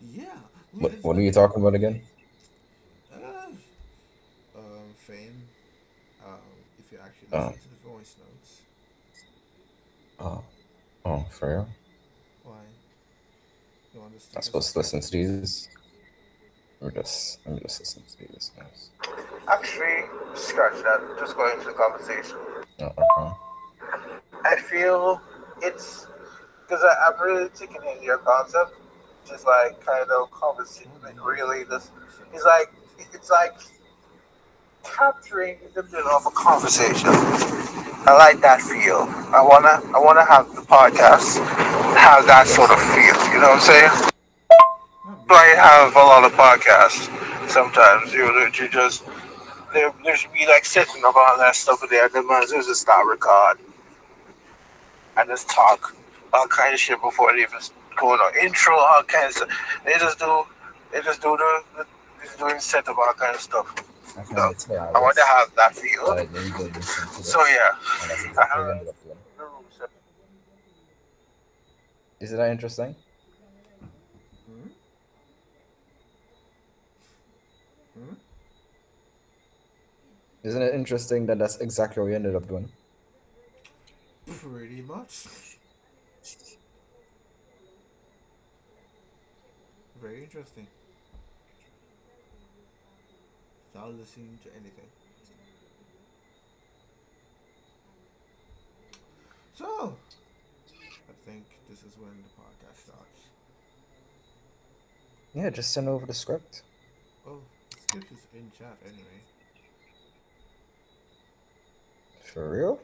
Yeah. What, what are you talking about again? Uh, um, fame. Um, if you actually Oh. listen to the voice notes, Oh, oh, for real? why? You understand? I'm supposed to listen to these? Or just, I'm just listening to these guys. Actually, scratch that. Just going into the conversation. Oh, okay. I feel it's because I'm really taking in your concept, just like kind of conversation. Really, this it's like it's like capturing the middle of a conversation. I like that feel. I wanna I wanna have the podcast have that sort of feel. You know what I'm saying? I have a lot of podcasts. Sometimes you know, you just there, there should be like sitting up all that stuff in there, and then man just start record and just talk all kind of shit before they even go on intro, all kinds of. They just do they just do the, the just doing set up all kind of stuff. I find it I want to have that feel. Alright, there you go. Listen to So yeah, exactly what I ended up doing. the room set. Is it that interesting? Hmm? Hmm? Isn't it interesting that that's exactly what we ended up doing? Pretty much. Very interesting. Without listening to anything. So, I think this is when the podcast starts. Yeah, just send over the script. Oh, the script is in chat anyway. For real?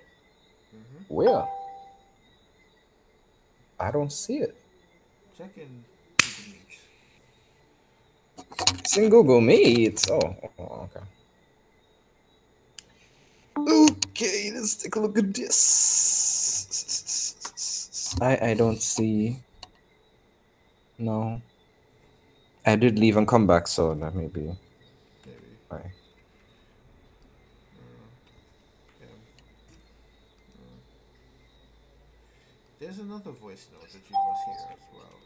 Mm-hmm. Where? I don't see it. Check in. It's in Google Meet. Oh, okay. Okay, let's take a look at this. I I don't see. No. I did leave and come back, so that may be. Maybe. Right. Yeah. Uh, there's another voice note that you must hear as well.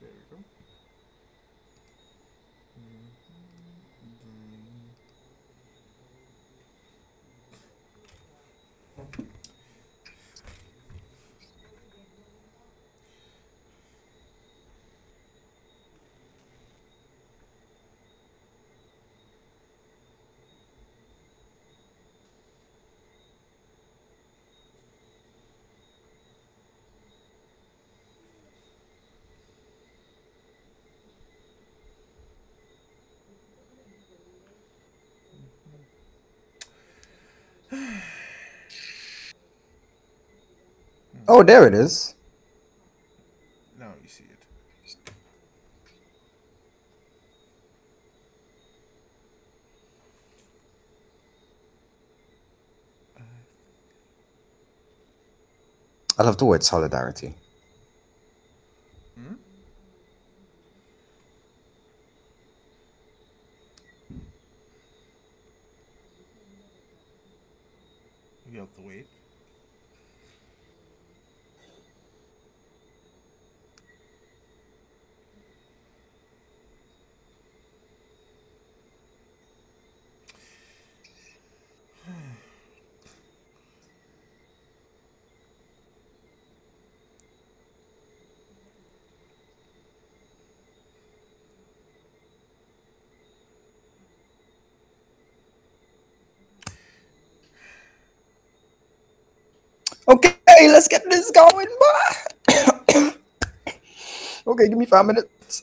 There we go. Oh, there it is. Now you see it. I love the word solidarity. Hmm? You have to wait. Okay, let's get this going, boy. okay, give me five minutes.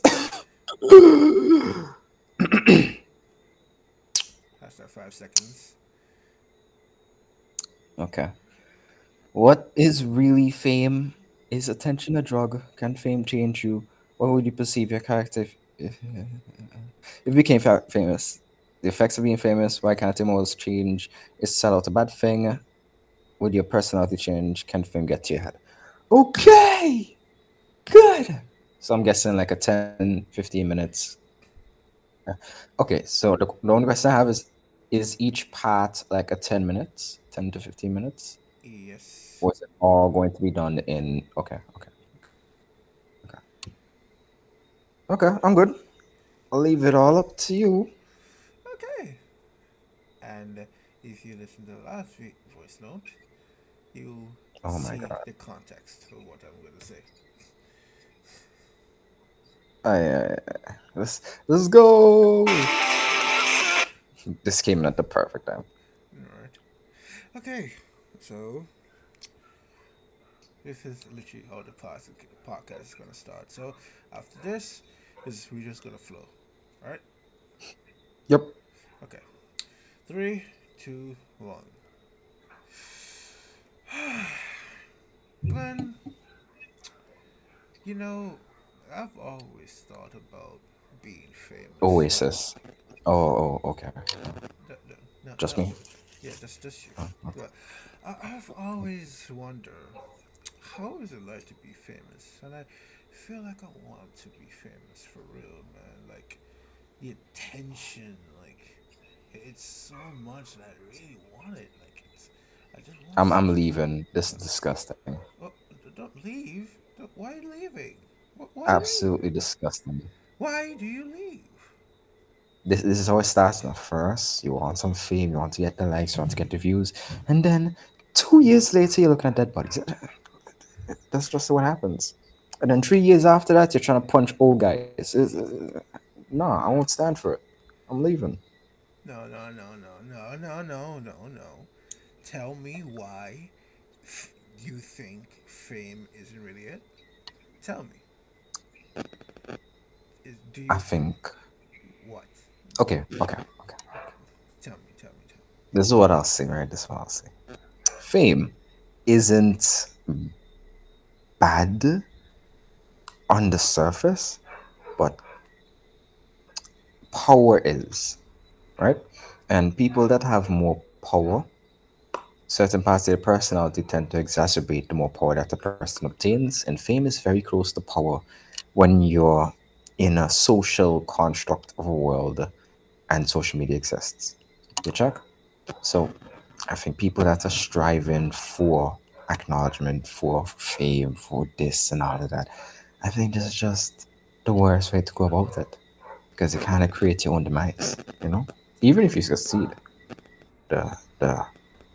That's that five seconds. okay. What is really fame? Is attention a drug? Can fame change you? What would you perceive your character if, if, if you became fa- famous? The effects of being famous, why can't it always change? Is sellout a bad thing? Would your personality change? can film get to your head? Okay, good. So I'm guessing like a 10, 15 minutes. Okay, so the, the only question I have is Is each part like a 10 minutes, 10 to 15 minutes? Yes. Or is it all going to be done in? Okay, okay, okay, okay. I'm good. I'll leave it all up to you. Okay. And if you listen to the last vi- voice note, you Oh my see God. the context of what I'm going to say. I, uh, let's let's go. This came in at the perfect time. Alright. Okay. So, this is literally how the podcast is going to start. So, after this, is we're just going to flow. Alright? Yep. Okay. Three, two, one. Glenn, you know, I've always thought about being famous. Oasis. Oh, oh, okay. No, no, no, Just me? Yeah, just just you. Oh, but I, I've always wondered how is it like to be famous, and I feel like I want to be famous for real, man. Like the attention, like it's so much that I really want it. Like it's, I just want. I'm I'm leaving. This is disgusting. D- don't leave. Why are you leaving? Why Absolutely disgusting. Why do you leave? This, this is how it starts now. First, you want some fame, you want to get the likes, you want to get the views, and then two years later, you're looking at dead bodies. That's just what happens. And then three years after that, you're trying to punch old guys. It's- uh, nah, I won't stand for it. I'm leaving. No, no, no, no, no, no, no, no, no. Tell me why f- you think fame isn't really it. Tell me. Is, do you I think. what? Okay, okay, okay. Tell me, tell me, tell me. This is what I'll say, right? This is what I'll say. Fame isn't bad on the surface, but power is, right? And people that have more power, certain parts of their personality tend to exacerbate the more power that the person obtains. And fame is very close to power when you're in a social construct of a world and social media exists. You check? So I think people that are striving for acknowledgement, for fame, for this and all of that, I think this is just the worst way to go about it. Because it kind of creates your own demise, you know? Even if you succeed, the the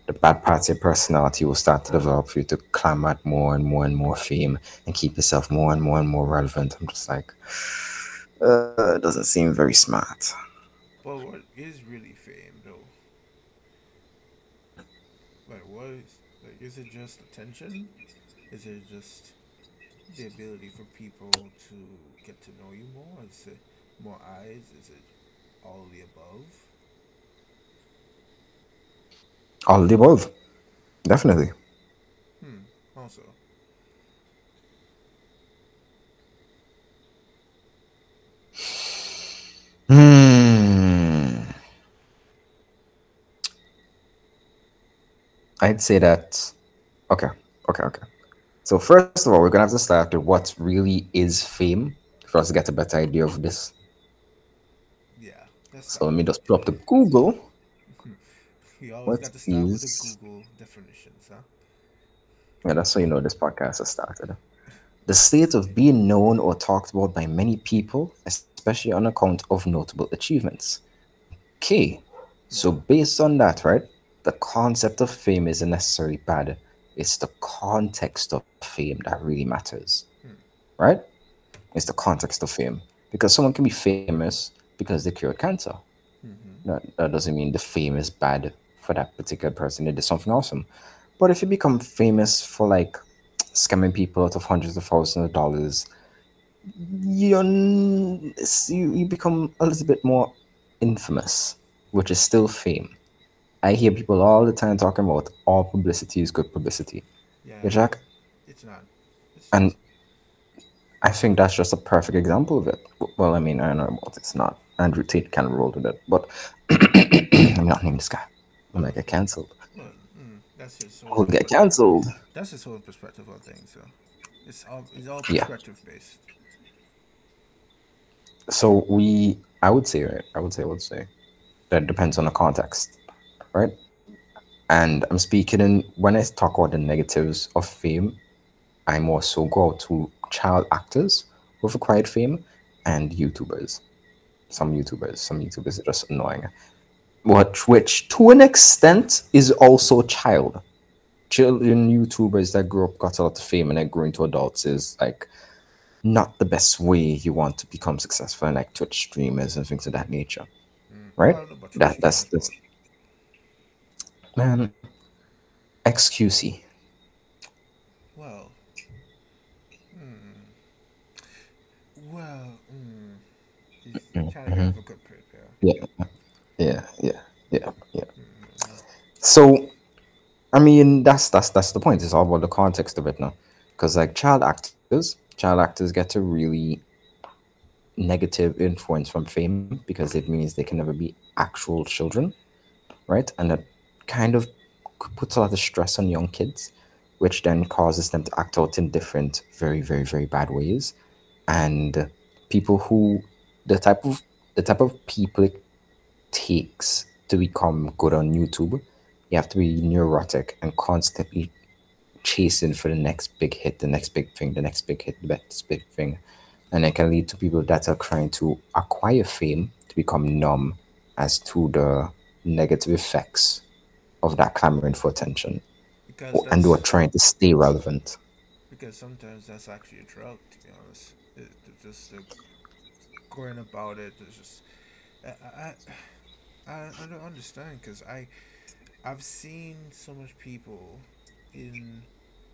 the bad parts of your personality will start to develop for you to climb at more and more and more fame and keep yourself more and more and more relevant. I'm just like, uh, it doesn't seem very smart. But what is really fame, though? Like, what is like? Is it just attention? Is it just the ability for people to get to know you more? Is it more eyes? Is it all the above? All of the above. Definitely. Hmm. Also, Hmm. I'd say that. Okay, okay, okay. So first of all, we're gonna have to start with what really is fame for us to get a better idea of this. yeah. So let me just pull up the Google. You always what got to start with the Google definitions, huh? Yeah, that's how you know this podcast has started. The state of being known or talked about by many people, especially on account of notable achievements. Okay, so based on that, right, the concept of fame isn't necessarily bad. It's the context of fame that really matters, right? It's the context of fame. Because someone can be famous because they cured cancer. Mm-hmm. That, that doesn't mean the fame is bad for that particular person. They did something awesome. But if you become famous for like scamming people out of hundreds of thousands of dollars, you're, you, you become a little bit more infamous, which is still fame. I hear people all the time talking about all publicity is good publicity. Yeah. Jack? It's not. It's And just- I think that's just a perfect example of it. Well, I mean, I don't know about it's not. Andrew Tate kind of rolled with it, but I'm not naming this guy. I might get cancelled. well, mm, that's his whole get cancelled. That's his whole perspective on things. So it's all it's all Yeah. perspective based. So we, I would say, right? I would say, I would say that depends on the context, right? And I'm speaking in when I talk about the negatives of fame, I more so go out to child actors with acquired fame and YouTubers. Some YouTubers, some YouTubers are just annoying. What which to an extent is also child. Children YouTubers that grew up got a lot of fame and then grew into adults is like not the best way you want to become successful and like Twitch streamers and things of that nature. Mm. Right? I don't know about That that's that's man XQC. but well, hmm, well, hmm. He's trying to bring up a good there. Yeah, yeah, yeah, yeah, yeah. So I mean that's that's that's the point. It's all about the context of it now. Because like child actors, child actors get a really negative influence from fame because it means they can never be actual children, right? And that kind of puts a lot of stress on young kids, which then causes them to act out in different, very, very, very bad ways. And people who the type of the type of people takes to become good on YouTube, you have to be neurotic and constantly chasing for the next big hit, the next big thing, the next big hit, the next big thing. And it can lead to people that are trying to acquire fame to become numb as to the negative effects of that clamoring for attention because and who are trying to stay relevant. because sometimes that's actually a drug. To be honest, it, just going about it. It's just I I I, I don't understand because I I've seen so much people in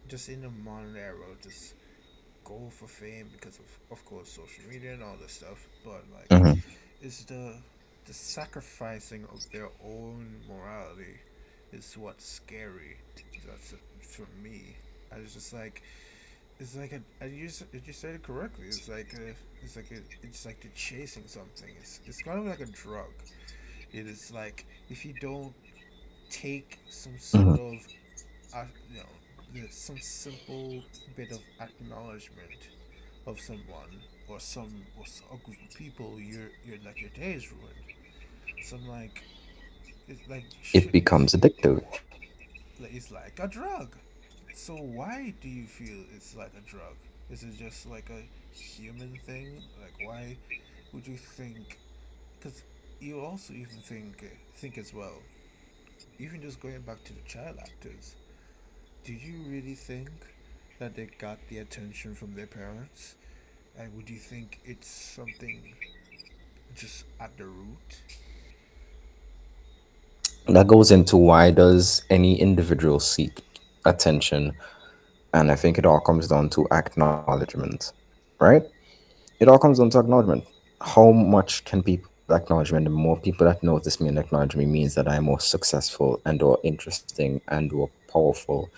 just in the modern era just go for fame because of of course social media and all this stuff, but like Mhm. is the the sacrificing of their own morality is what's scary. That's for me. I was just like, it's like a, you you said it correctly. It's like a, it's like a, it's like you're chasing something. It's it's kind of like a drug. It is like if you don't take some sort of, uh, you know, some simple bit of acknowledgement of someone or some or a group of people, you're you're like your day is ruined. So I'm like, it's like It becomes addictive. it's like a drug. So why do you feel it's like a drug? Is it just like a human thing? Like why would you think? Because you also even think think as well. Even just going back to the child actors, do you really think that they got the attention from their parents? And would you think it's something just at the root? That goes into why does any individual seek attention? And I think it all comes down to acknowledgement, right? It all comes down to acknowledgement. How much can people acknowledge me? The more people that notice me and acknowledge me means that I'm more successful and or interesting and or powerful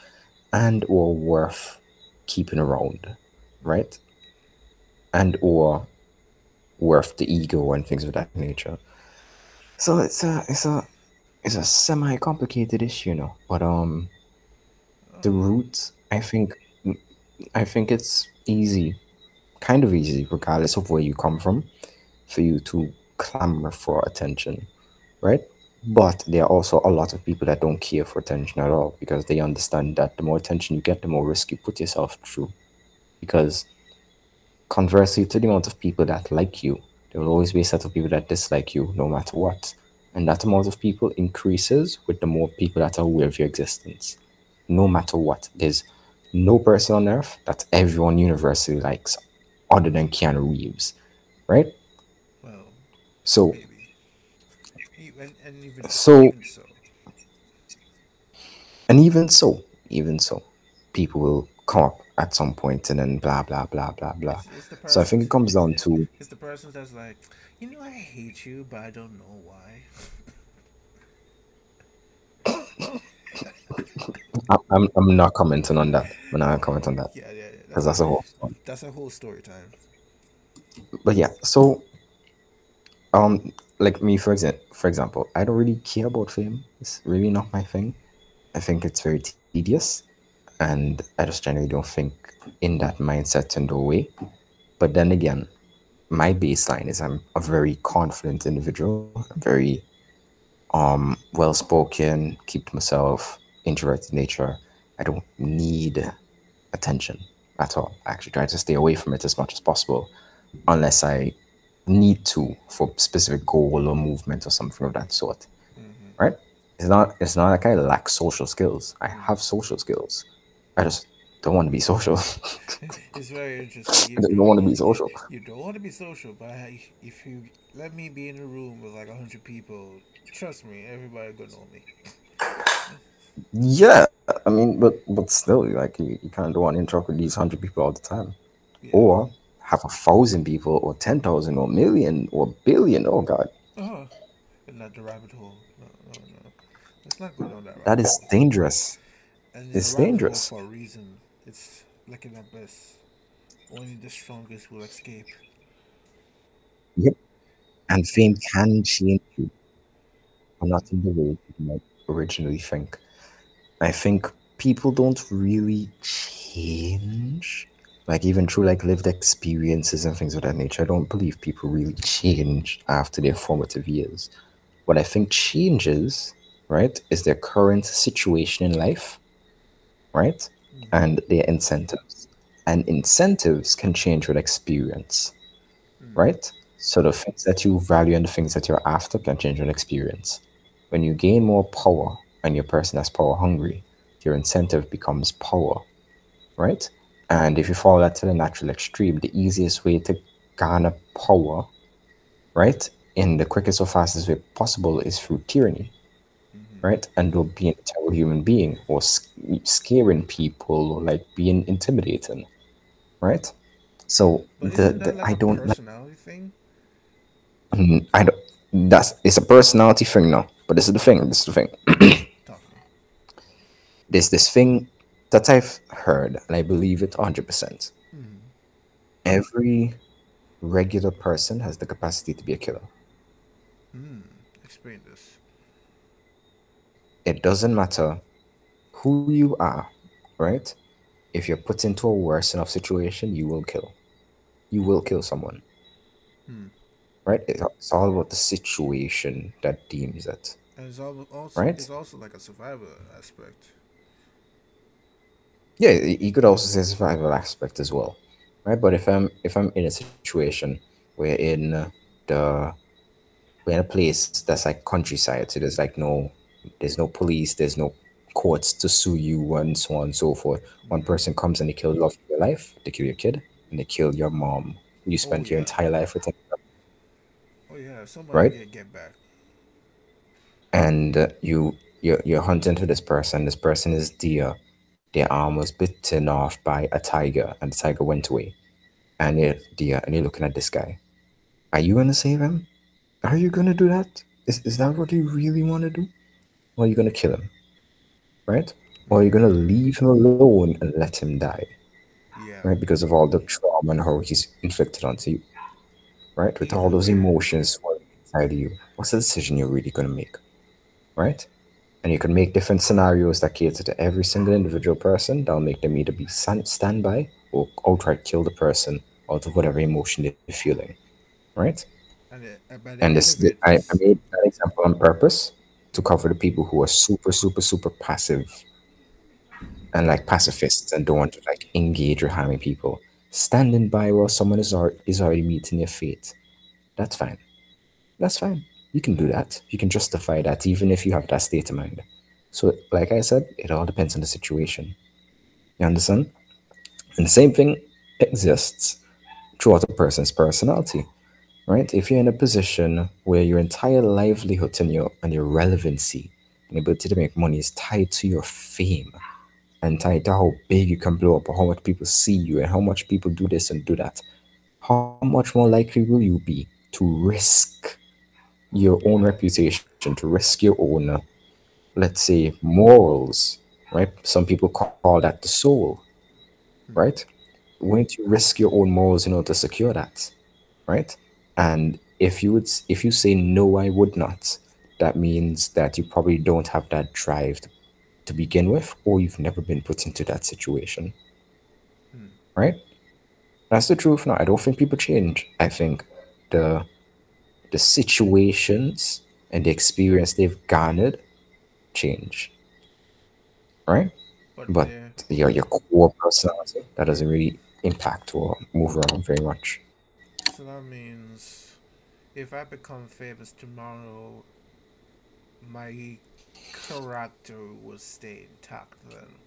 and or worth keeping around, right? And or worth the ego and things of that nature. So it's a it's a it's a semi complicated issue, you know. But um the root I think I think it's easy, kind of easy, regardless of where you come from, for you to clamor for attention, right? But there are also a lot of people that don't care for attention at all because they understand that the more attention you get, the more risk you put yourself through. Because conversely to the amount of people that like you, there will always be a set of people that dislike you no matter what. And that amount of people increases with the more people that are aware of your existence. No matter what. There's no person on earth that everyone universally likes other than Keanu Reeves. Right? So And, and even so even so, and even so, even so, people will come up at some point and then blah blah blah blah blah. it's it's So I think it comes down to it's the person that's like, you know, I hate you, but I don't know why. I- I'm I'm not commenting on that. I'm not comment on that yeah, yeah, yeah. because That's that's a whole that's a whole story time. But yeah, so um, like me for example, for example, I don't really care about fame. It's really not my thing. I think it's very tedious, and I just generally don't think in that mindset and the way. But then again, my baseline is I'm a very confident individual, very um, well spoken, keep to myself, introverted nature. I don't need attention at all. I actually try to stay away from it as much as possible, unless I need to for specific goal or movement or something of that sort. Mm-hmm. Right? It's not. It's not like I lack social skills. I have social skills. I just don't want to be social. it's very interesting. I don't want to be social. You don't want to be social, but I, if you let me be in a room with like a hundred people, trust me, everybody gonna know me. Yeah, I mean, but but still, like you, you kind of don't want to interact with these hundred people all the time, Yeah. or have a thousand people, or ten thousand, or million, or billion. Oh God, Oh, not the rabbit hole. No, no, no. Let's not go down that that is hole. dangerous. And it's a rabbit hole dangerous. for a reason. It's like an abyss. Only the strongest will escape. Yep, and fame can change you, but not in the way you might originally think. I think people don't really change. Like even through like lived experiences and things of that nature, I don't believe people really change after their formative years. What I think changes, right, is their current situation in life, right, and their incentives. And incentives can change with experience, Mm. right? So the things that you value and the things that you're after can change with experience. When you gain more power and your person that's power hungry, your incentive becomes power, right? And if you follow that to the natural extreme, the easiest way to garner power, right, in the quickest or fastest way possible is through tyranny, Mhm. right? And or being a terrible human being or sc- scaring people or like being intimidating, right? So But the, the like I don't like personality thing? Mm, I don't. That's it's a personality thing now. But this is the thing. This is the thing. Talk to me. There's this thing that I've heard, and I believe it hundred percent. Mhm. Every regular person has the capacity to be a killer. Mm. Explain this. It doesn't matter who you are, right? If you're put into a worse enough situation, you will kill. You will kill someone, Hmm. right? It's, all about the situation that deems it. And it's al- also Right? it's also like a survival aspect. Yeah, you could also say survival aspect as well, right? But if I'm if I'm in a situation where in uh, the we're in a place that's like countryside, so there's like no there's no police, there's no courts to sue you and so on and so forth. One person comes and they kill love of your life, they kill your kid, and they kill your mom. You spent your yeah. entire life with, them, Oh yeah, somebody Right? get get back. and uh, you you're, you're hunting for this person. This person is deer. Their arm was bitten off by a tiger, and the tiger went away. And you're deer, and you're looking at this guy. Are you gonna save him? Are you gonna do that? Is is that what you really want to do? Or are you gonna kill him? Right? Or are you gonna leave him alone and let him die? Yeah. Right? Because of all the trauma and how he's inflicted onto you. Right? With all those emotions inside of you. What's the decision you're really gonna make? Right? And you can make different scenarios that cater to every single individual person. That'll make them either be stand standby or outright kill the person out of whatever emotion they're feeling. Right? And, uh, it, and the this, I, I made that example on purpose to cover the people who are super, super, super passive and like pacifists and don't want to like engage with harming people. Standing by while someone is, al- is already meeting your fate. That's fine. That's fine. You can do that. You can justify that even if you have that state of mind. So, like I said, it all depends on the situation. You understand? And the same thing exists throughout a person's personality right? If you're in a position where your entire livelihood and your and your relevancy and ability to make money is tied to your fame and tied to how big you can blow up or how much people see you and how much people do this and do that, how much more likely will you be to risk your own reputation, to risk your own, uh, let's say, morals, right? Some people call that the soul, right? Won't you risk your own morals in order to secure that? right? And if you would, if you say no, I would not, that means that you probably don't have that drive to, to begin with, or you've never been put into that situation, Hmm. right? That's the truth. Now, I don't think people change. I think the the situations and the experience they've garnered change, right? But But there, your your core personality that doesn't really impact or move around very much. so that means if I become famous tomorrow, my character will stay intact then.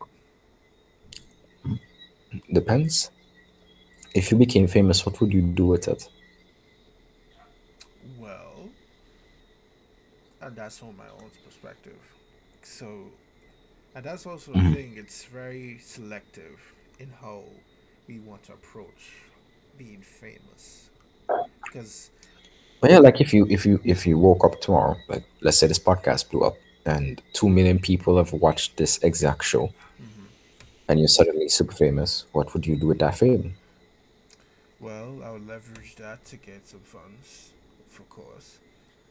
Depends. If you became famous, what would you do with it? Well, and that's from my own perspective. So, and that's also the Mhm. thing, it's very selective in how we want to approach being famous. Because, But yeah, like if you if you if you woke up tomorrow, like let's say this podcast blew up and two million people have watched this exact show, mhm, and you're suddenly super famous, what would you do with that fame? well, I would leverage that to get some funds, of course.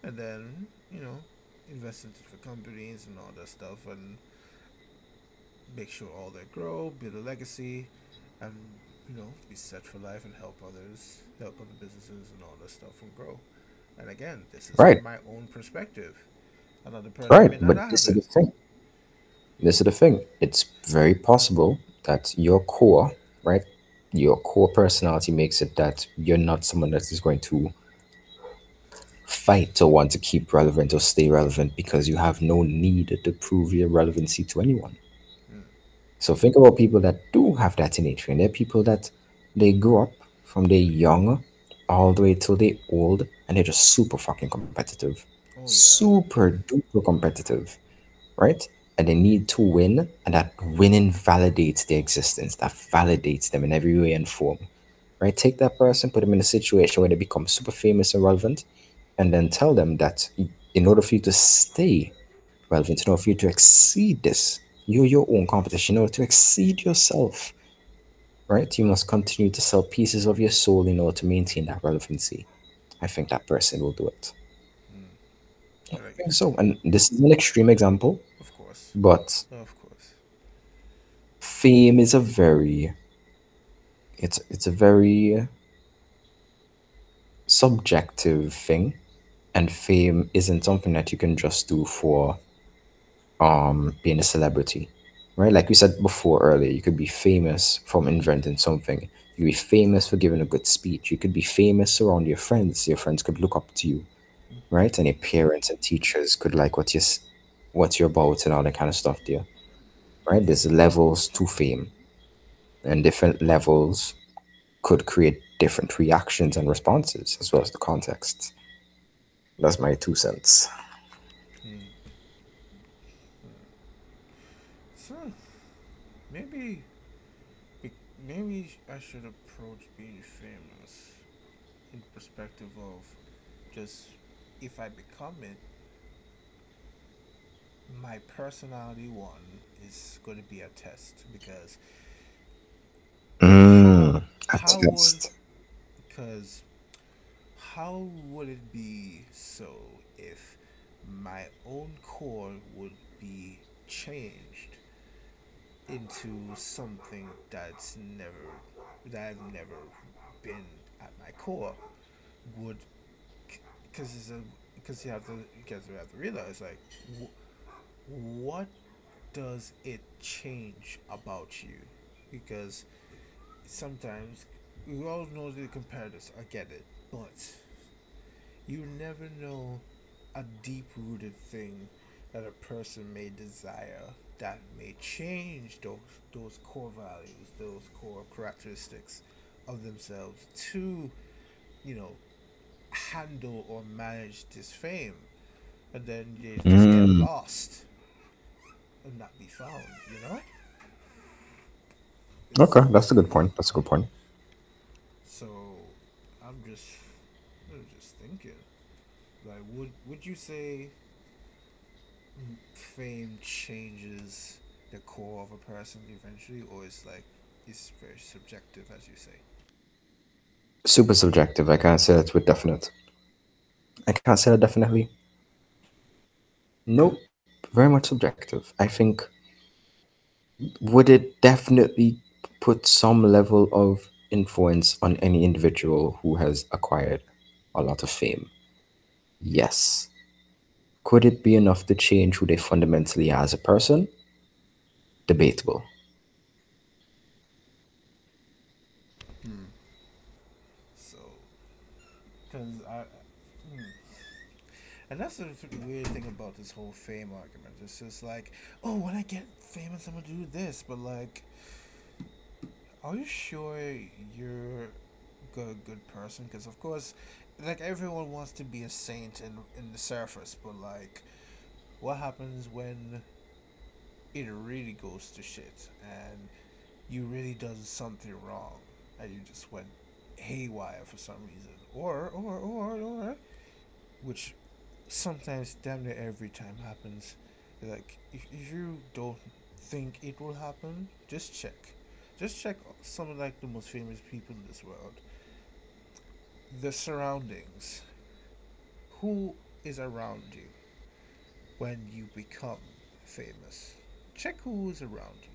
And then, you know, invest into the companies and all that stuff and make sure all that grow, build a legacy, and you know, be set for life and help others, help other businesses and all that stuff and grow. And again, this is Right, from my own perspective. Another person right. But this is the thing. This is the thing. It's very possible that your core, right, your core personality makes it that you're not someone that is going to fight to want to keep relevant or stay relevant because you have no need to prove your relevancy to anyone. Mm, So think about people that do have that innate and They're people that they grew up from their young all the way till they old and they're just super fucking competitive. Oh yeah. Super duper competitive, right? And they need to win, and that winning validates their existence. That validates them in every way and form. Right? Take that person, put them in a situation where they become super famous and relevant, and then tell them that in order for you to stay relevant, in order for you to exceed this, you're your own competition. In order to exceed yourself, right? You must continue to sell pieces of your soul in order to maintain that relevancy. I think that person will do it. Mm, I I think so. And this is an extreme example, Of course. but Of course. fame is a very it's it's a very subjective thing and fame isn't something that you can just do for um being a celebrity right? Like we said before earlier you could be famous from inventing something. You could be famous for giving a good speech. You could be famous around your friends. Your friends could look up to you right? And your parents and teachers could like what you s- what you're about and all that kind of stuff there right? There's levels to fame and different levels could create different reactions and responses as well as the context that's my two cents Mm. So maybe, maybe I should approach being famous in perspective of just if I become it, my personality one is going to be a test because mm, a test because how would it be so if my own core would be changed into something that's never that I've never been at my core? Would because it's a because you have to because you have to realize like w- what does it change about you? Because sometimes we all know the comparatives I get it but you never know a deep rooted thing that a person may desire that may change those those core values, those core characteristics of themselves to, you know, handle or manage this fame. And then they just get mm, lost and not be found, you know? okay that's a good point that's a good point so I'm just I'm just thinking. Like would would you say fame changes the core of a person eventually, or it's like it's very subjective, as you say. super subjective. I can't say that with definite. I can't say that definitely. Nope. Very much subjective. I think would it definitely put some level of influence on any individual who has acquired a lot of fame yes Could it be enough to change who they fundamentally are as a person? Debatable. So, because I, hmm. and that's the weird thing about this whole fame argument. It's just like, oh, when I get famous, I'm gonna do this, but like, are you sure you're a good person? Because of course, like everyone wants to be a saint in in the surface, but like, what happens when it really goes to shit and you really done something wrong and you just went haywire for some reason, or or or or, which sometimes damn near every time happens. Like if, if you don't think it will happen, just check. Just check some of like the most famous people in this world. The surroundings. Who is around you when you become famous? Check who is around you.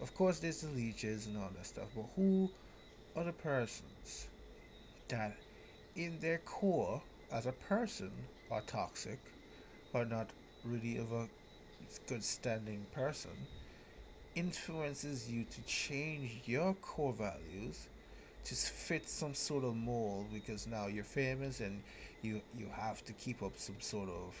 Of course, there's the leeches and all that stuff, but who are the persons that, in their core, as a person, are toxic, are not really of a good standing person, influences you to change your core values to fit some sort of mold because now you're famous and you you have to keep up some sort of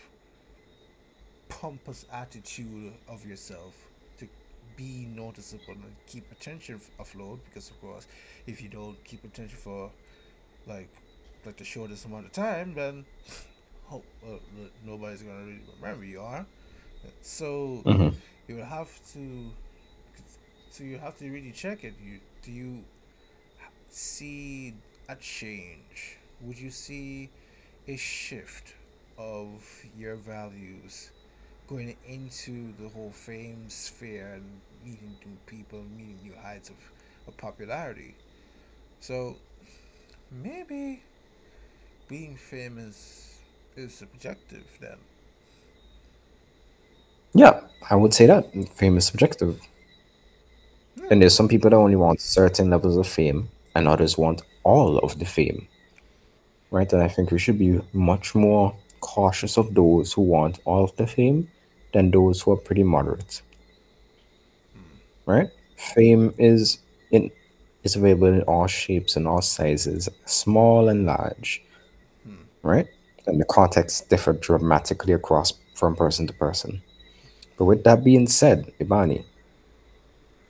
pompous attitude of yourself to be noticeable and keep attention afloat because of course if you don't keep attention for like like the shortest amount of time then hope well, nobody's gonna really remember you are. So hmm you will have to so you have to really check it you do you see a change would you see a shift of your values going into the whole fame sphere and meeting new people, meeting new heights of, of popularity. So maybe being famous is subjective then. Yeah, I would say that. Fame is subjective. Yeah. And there's some people that only want certain levels of fame, and others want all of the fame, right? And I think we should be much more cautious of those who want all of the fame than those who are pretty moderate, right? Fame is in is available in all shapes and all sizes, small and large, hmm. right? And the context differ dramatically across from person to person. But with that being said, Ibani,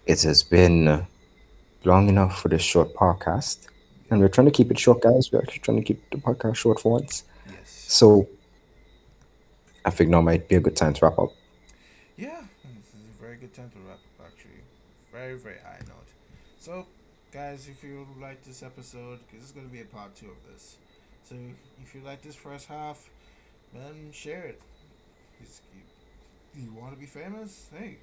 it has been long enough for this short podcast. And we're trying to keep it short, guys. We're actually trying to keep the podcast short for once. Yes. So I think now might be a good time to wrap up. Yeah, this is a very good time to wrap up actually. Very, very high note. So, guys, if you like this episode, because it's going to be a part two of this. So, if you like this first half, then share it. You want to be famous? Hey,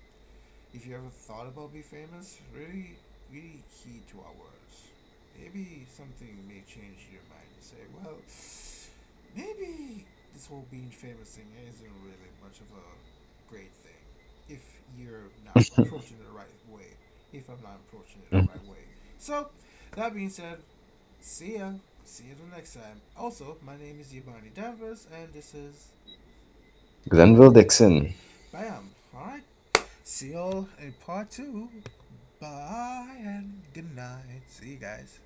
if you ever thought about being famous, really, really heed to our words. Maybe something may change your mind and say, well, maybe this whole being famous thing isn't really much of a great thing if you're not approaching it the right way. If I'm not approaching it the Mm. right way. So, that being said, see ya. See you the next time. Also, my name is Yabani Danvers, and this is Glenville Dixon. Bam. Alright. See y'all in part two. Bye and good night. See you guys.